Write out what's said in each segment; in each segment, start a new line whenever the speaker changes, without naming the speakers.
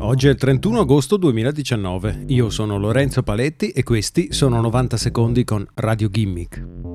Oggi è il 31 agosto 2019. Io sono Lorenzo Paletti e questi sono 90 secondi con Radio Gimmick.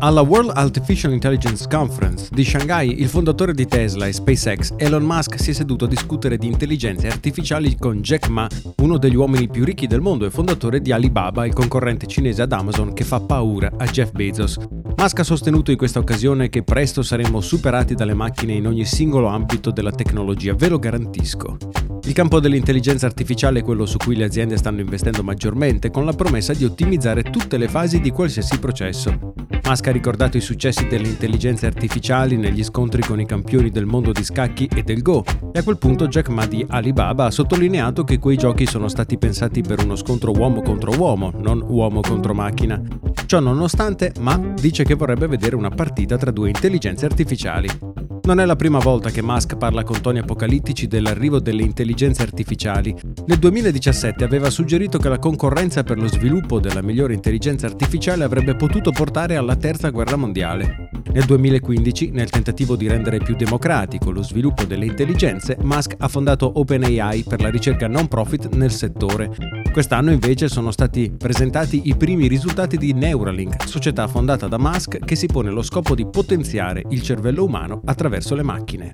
Alla World Artificial Intelligence Conference di Shanghai, il fondatore di Tesla e SpaceX, Elon Musk, si è seduto a discutere di intelligenze artificiali con Jack Ma, uno degli uomini più ricchi del mondo e fondatore di Alibaba, il concorrente cinese ad Amazon che fa paura a Jeff Bezos. Musk ha sostenuto in questa occasione che presto saremo superati dalle macchine in ogni singolo ambito della tecnologia, ve lo garantisco. Il campo dell'intelligenza artificiale è quello su cui le aziende stanno investendo maggiormente, con la promessa di ottimizzare tutte le fasi di qualsiasi processo. Musk ha ricordato i successi delle intelligenze artificiali negli scontri con i campioni del mondo di scacchi e del Go, e a quel punto Jack Ma di Alibaba ha sottolineato che quei giochi sono stati pensati per uno scontro uomo contro uomo, non uomo contro macchina. Ciò nonostante, Ma dice che vorrebbe vedere una partita tra due intelligenze artificiali. Non è la prima volta che Musk parla con toni apocalittici dell'arrivo delle intelligenze artificiali. Nel 2017 aveva suggerito che la concorrenza per lo sviluppo della migliore intelligenza artificiale avrebbe potuto portare alla terza guerra mondiale. Nel 2015, nel tentativo di rendere più democratico lo sviluppo delle intelligenze, Musk ha fondato OpenAI per la ricerca non profit nel settore. Quest'anno invece sono stati presentati i primi risultati di Neuralink, società fondata da Musk che si pone lo scopo di potenziare il cervello umano attraverso le macchine.